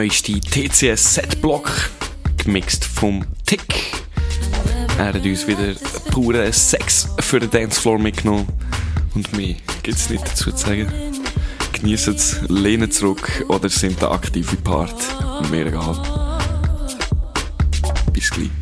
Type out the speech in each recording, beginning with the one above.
neueste TCS-Set-Block, gemixt vom Tick. Er hat uns wieder pure Sex für den Dancefloor mitgenommen. Und mehr gibt es nicht dazu zu sagen. Genießen es, lehnen zurück oder sind der aktive Part. Mir egal. Bis gleich.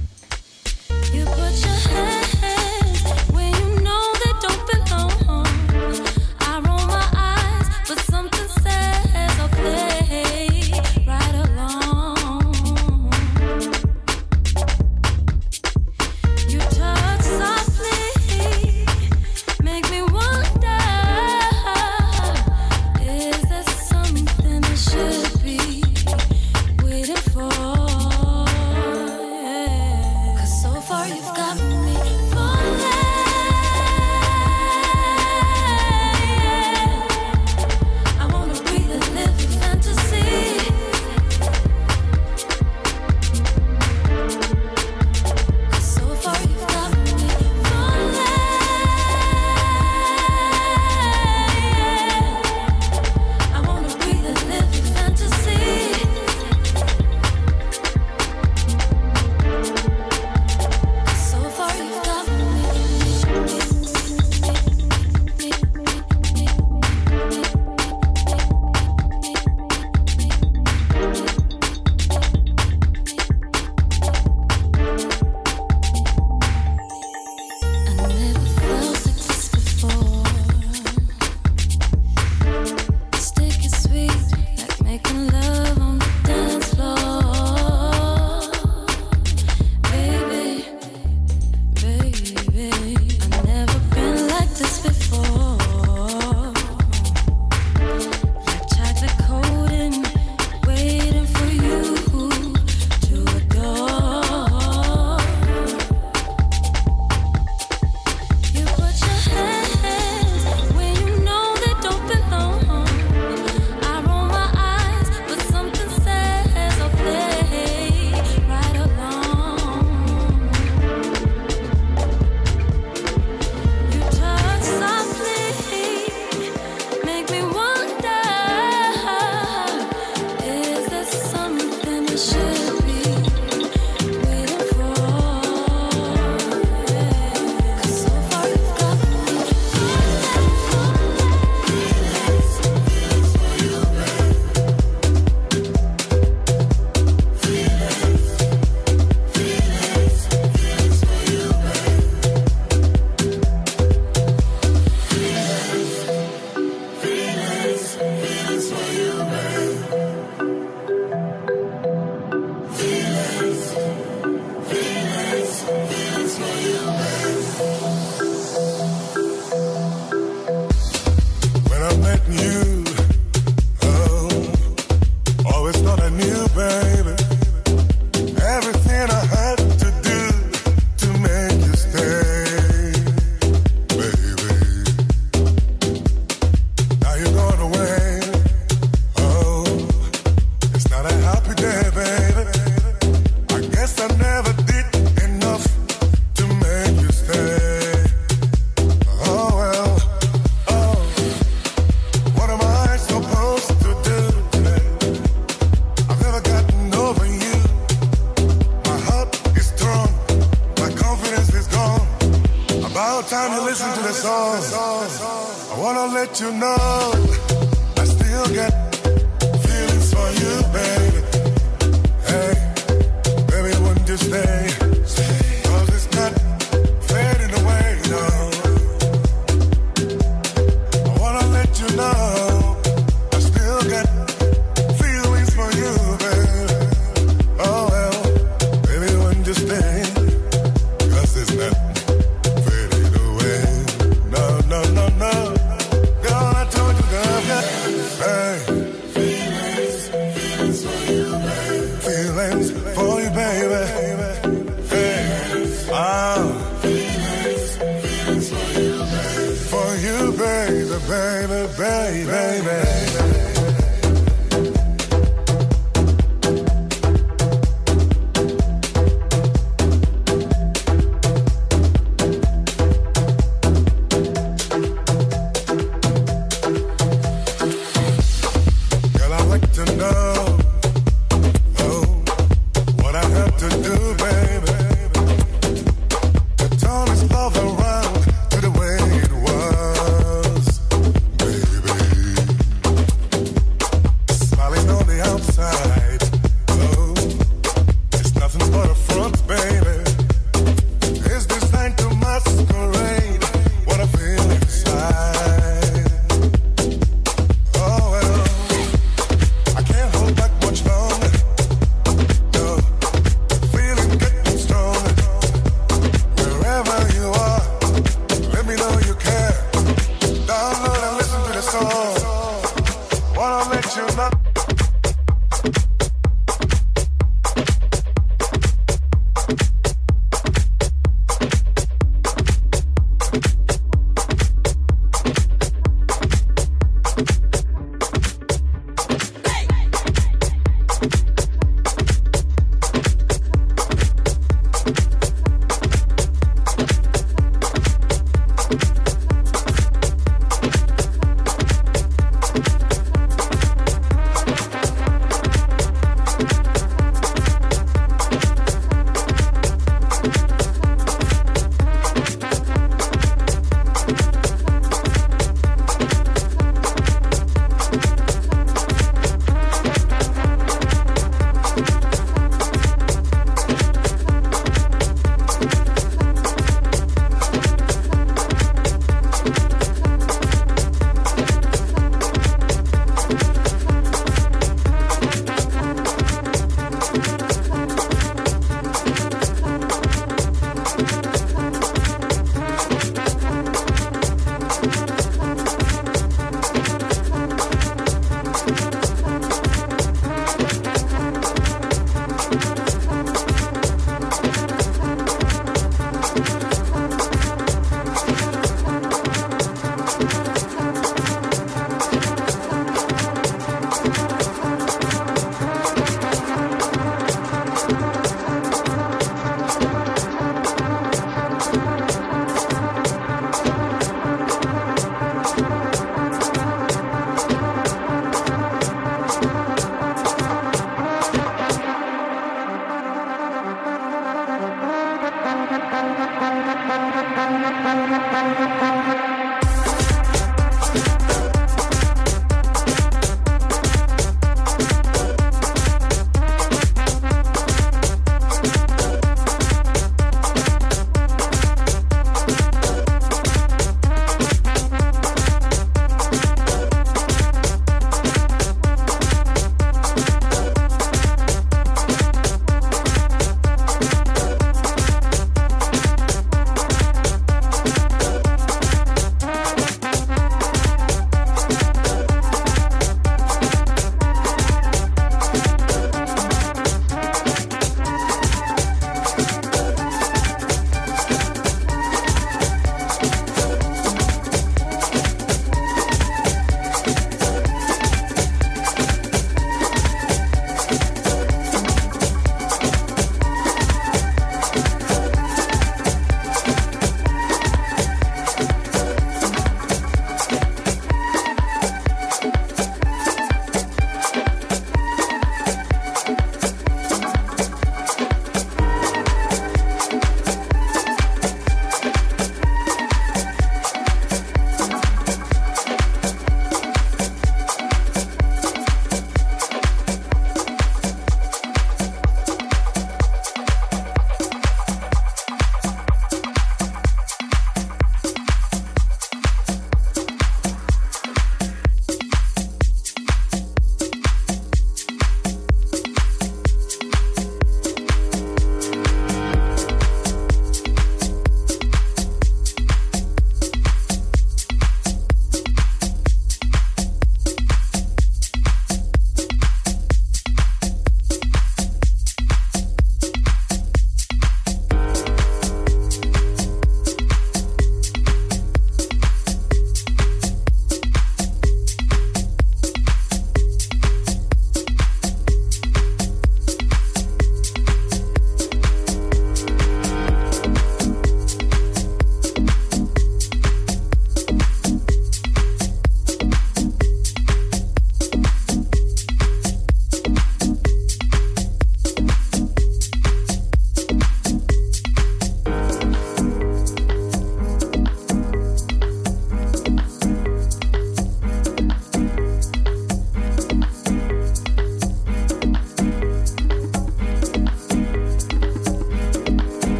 gotta help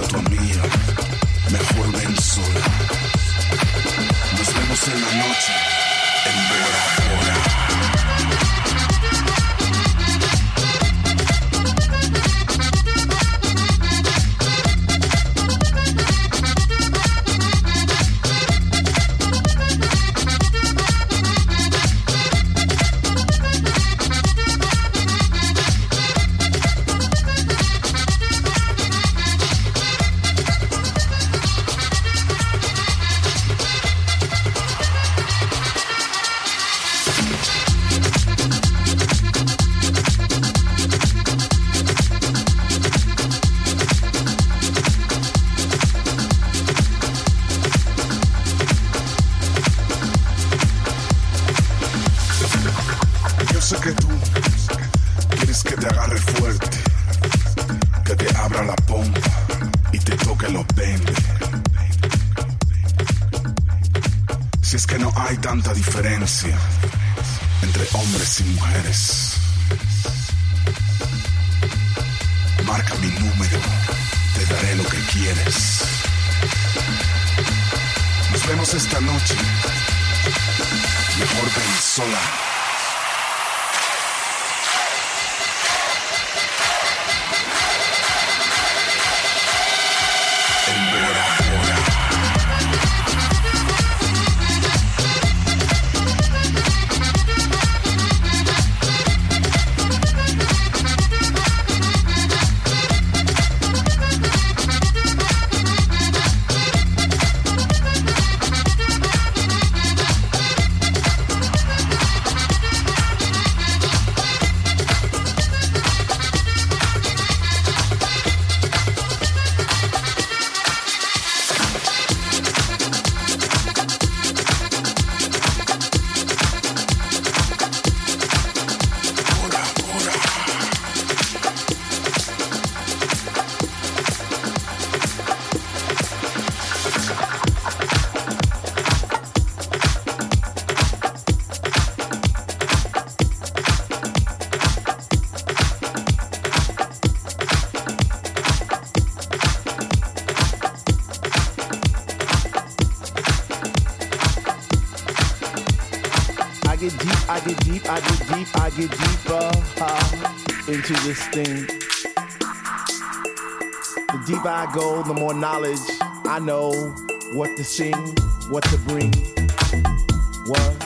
a tu amiga, mejor ven sola. Nos vemos en la noche, en Bora. This thing. The deeper I go, the more knowledge I know what to sing, what to bring. What?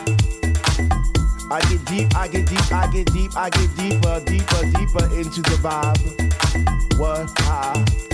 I get deep, I get deep, I get deep, I get deeper, deeper, deeper into the vibe. What? Ah.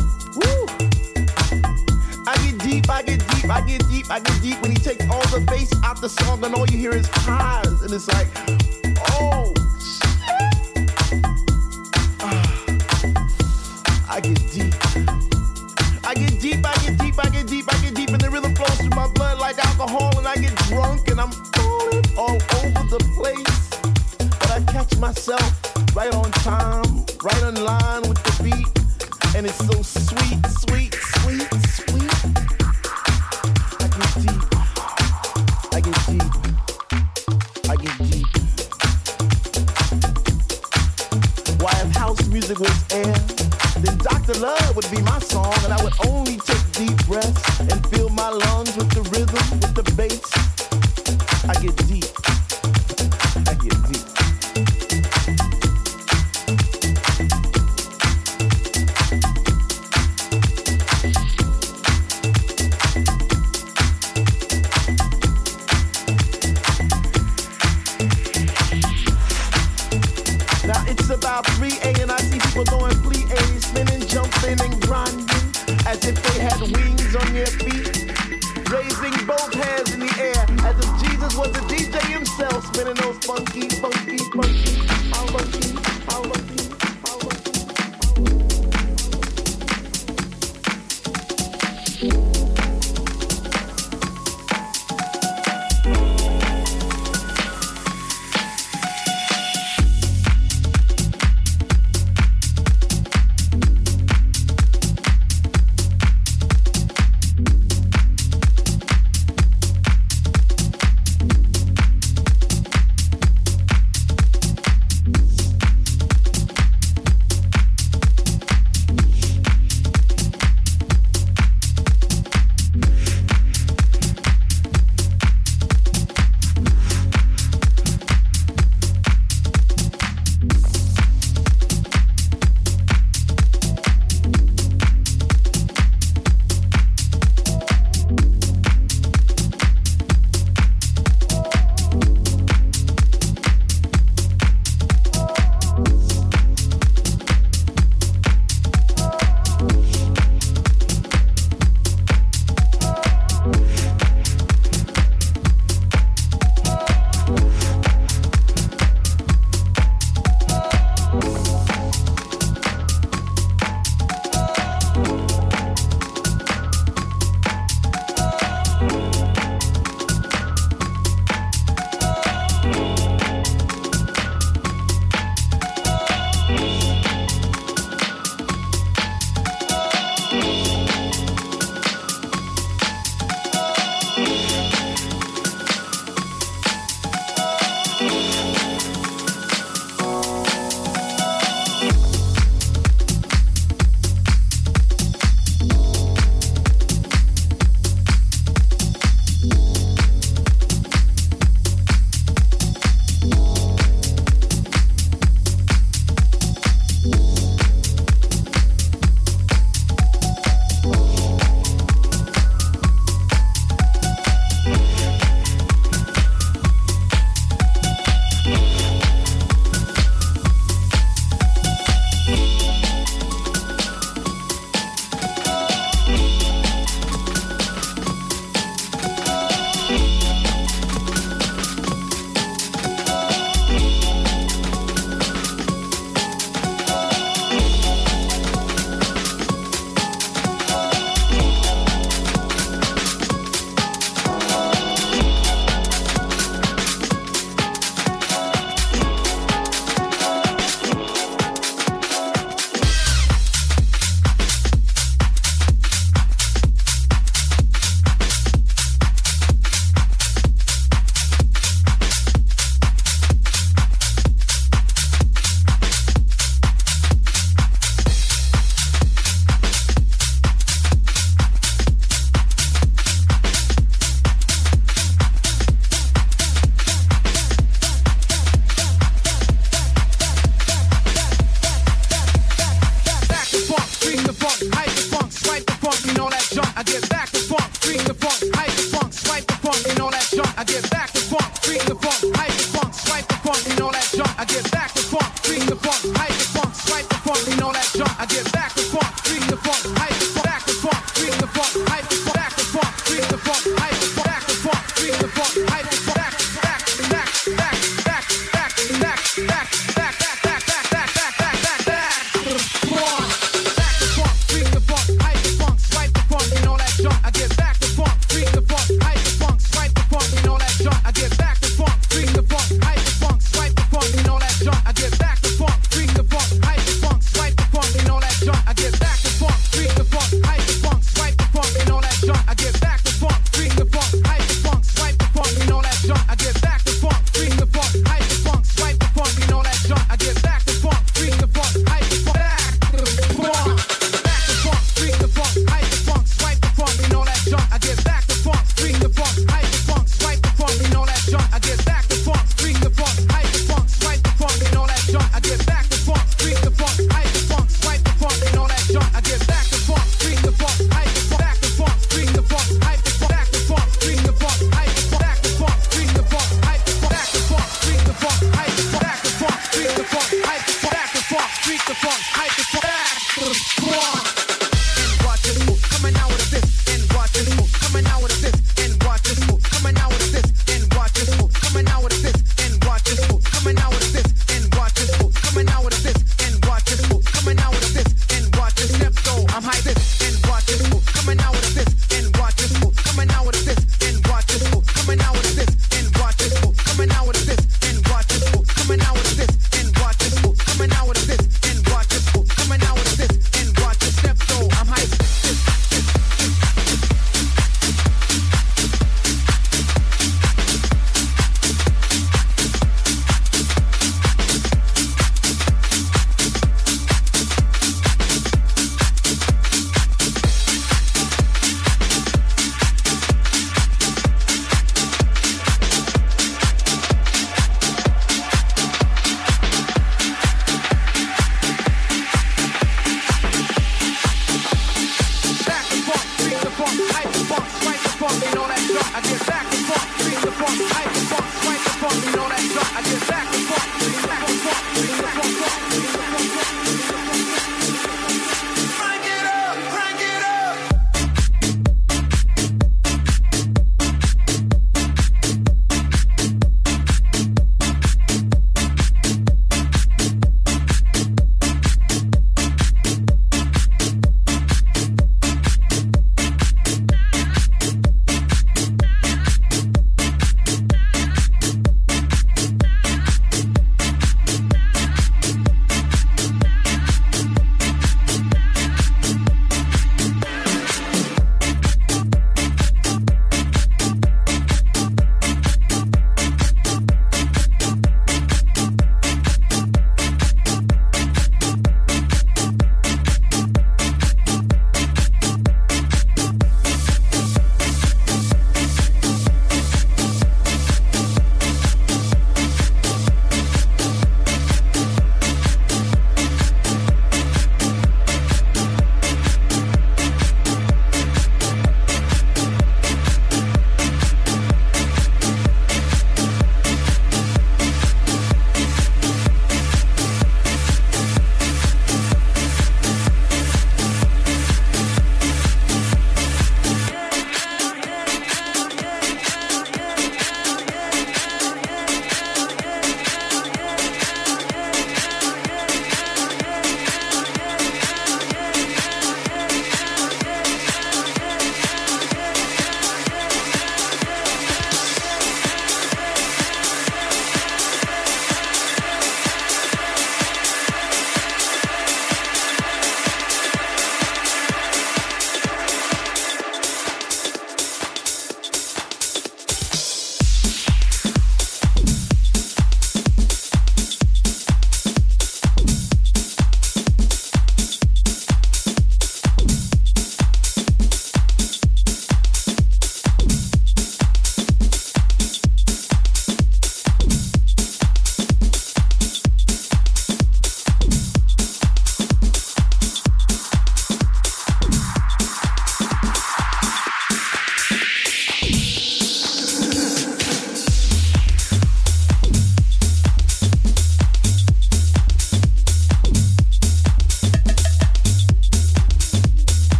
Woo! I get deep, I get deep, I get deep, I get deep when he takes all the bass out the song and all you hear is highs. And it's like, oh. Ah, I get deep. I get deep, I get deep, I get deep, I get deep, and the rhythm flows through my blood like alcohol, and I get drunk and I'm falling all over the place. But I catch myself right on time, right in line with the beat, and it's so sweet,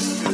rise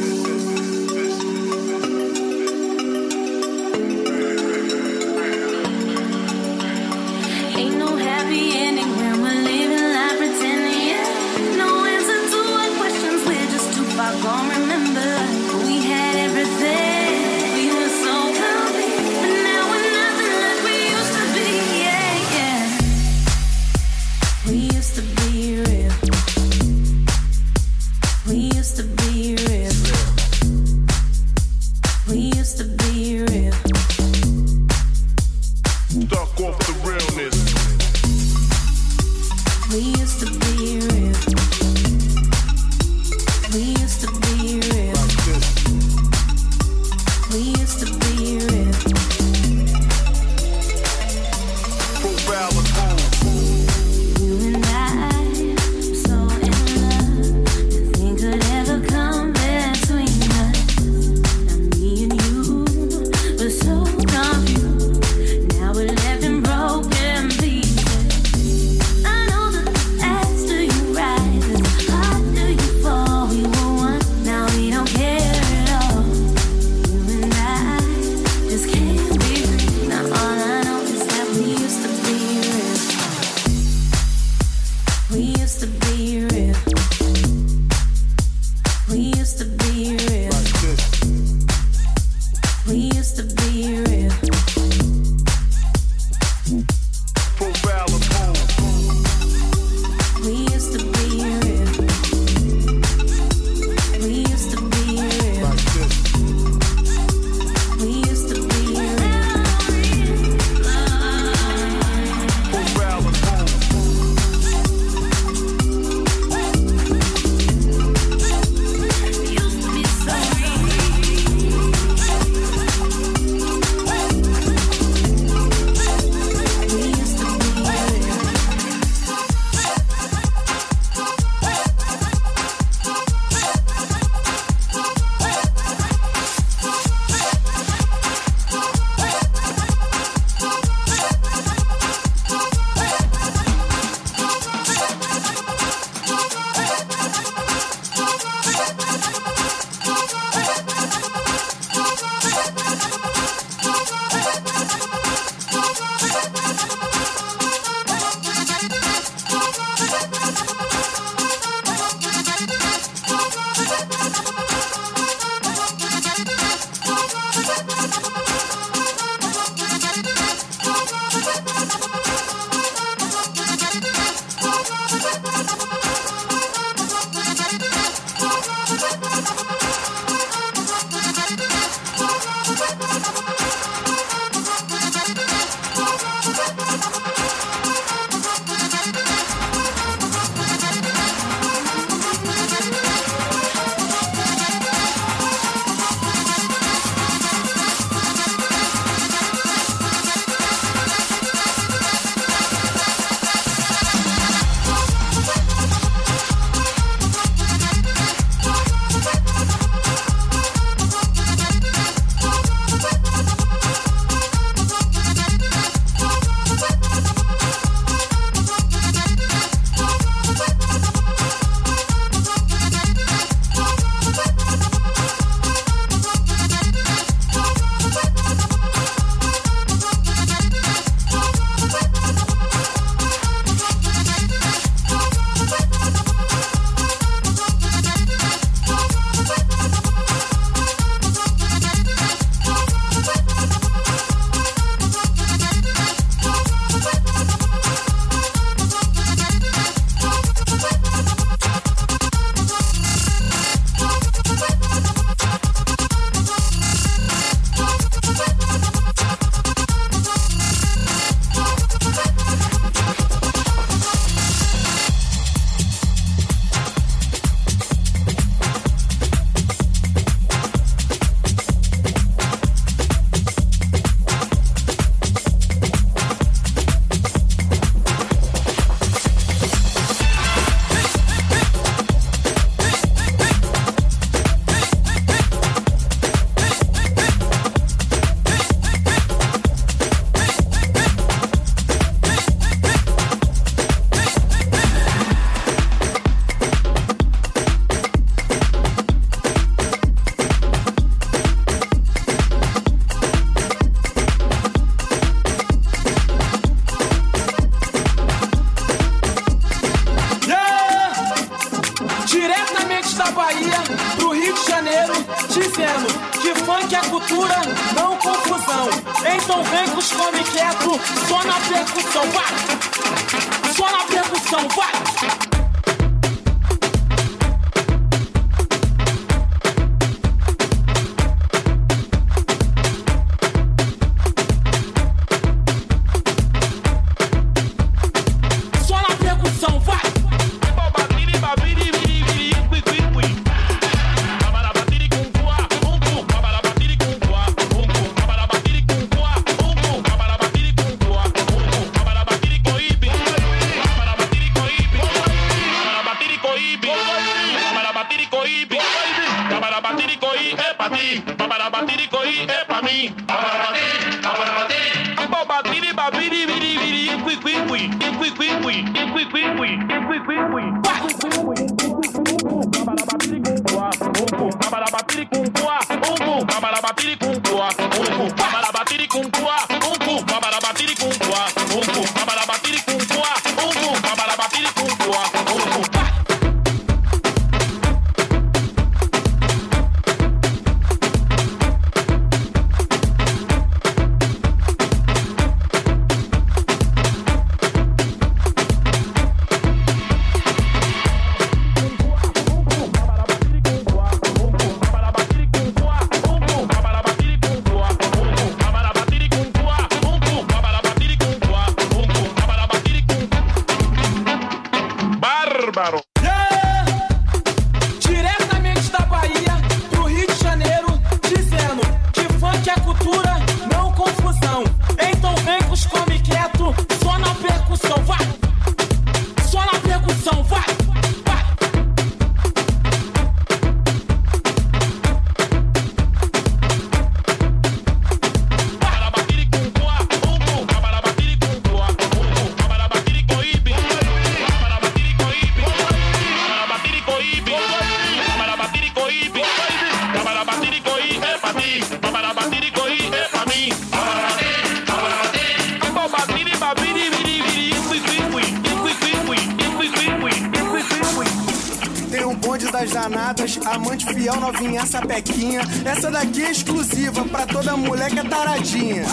gatas danadas, amante fiel, novinha, sapequinha. Essa daqui é exclusiva pra toda mulher que é taradinha.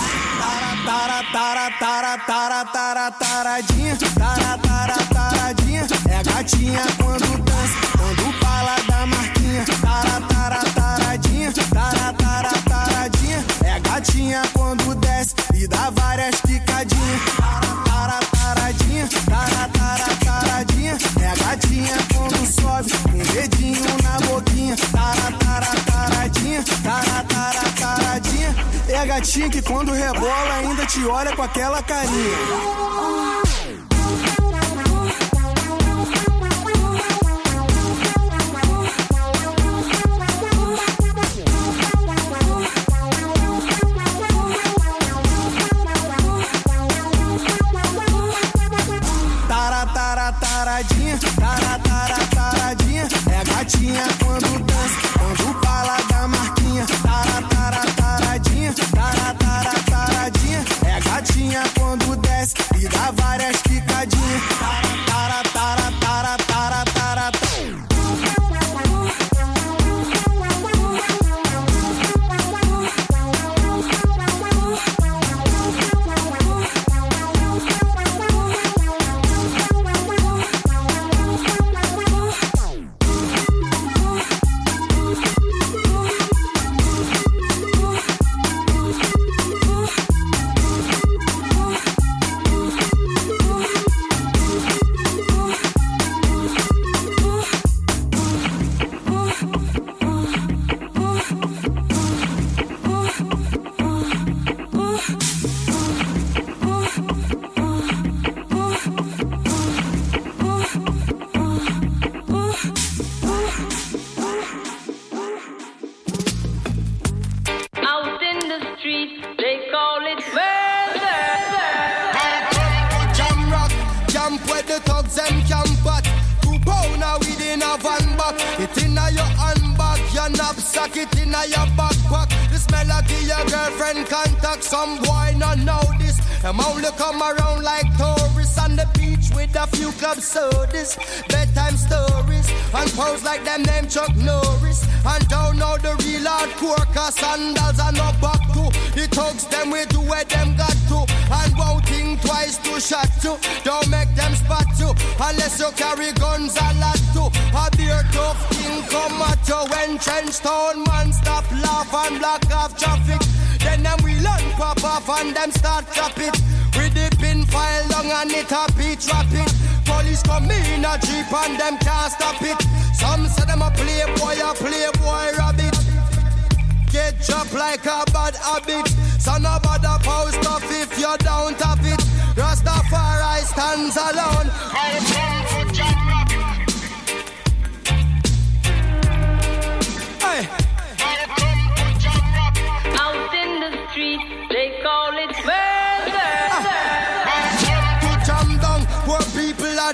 Tara, tara, tara, tara, tara, taradinha. Tara, tara, taradinha. É gatinha quando dança, quando fala da marquinha. Tara, tara, taradinha. Tara, tara, taradinha. É gatinha quando dança. gatinha que quando rebola ainda te olha com aquela carinha. And them start drop it. We dip in file long and it a beat rapid. Police come in a jeep and them can't stop it. Some say them a playboy, a playboy rabbit. Get dropped like a bad habit. So no bother post off if you're down top it. Rastafari stands alone.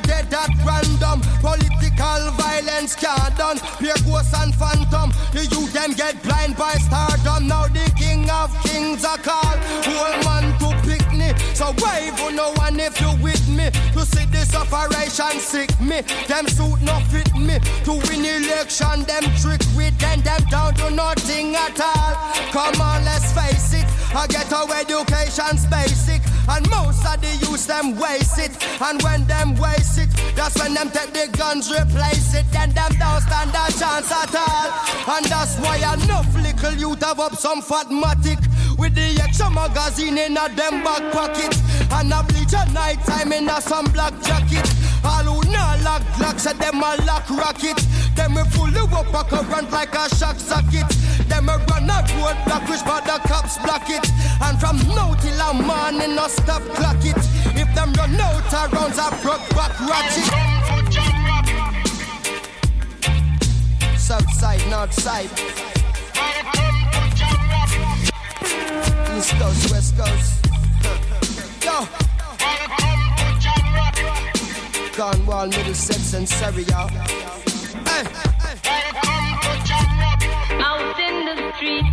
Dead at random. Political violence can't done. Pure ghosts and phantom. The youth them get blind by stardom. Now the king of kings are called. Whole man to pick me. So wave on no one if you with me. To see this operation sick me. Them suit no fit me. To win election, them trick with them. Them down to nothing at all. Come on, let's face it. I get our education's basic. And most of the youth them waste it. And when them waste it, that's when them take the guns, replace it. Then them don't stand a chance at all. And that's why enough little youth have up some fatmatic. With the extra magazine in a them back pocket. And a bleach at night time in a some black jacket. All who not lock Glocks at them a lock rocket. Them we full up a current like a shock socket. Them a run a road block which but the cops block it. And from now till a morning no stop clock it. If them run out of rounds a broke back ratchet. South side, north side. East coast, west coast. Yo. Cornwall, Middlesex, and Surrey, y'all. Hey. Out in the street,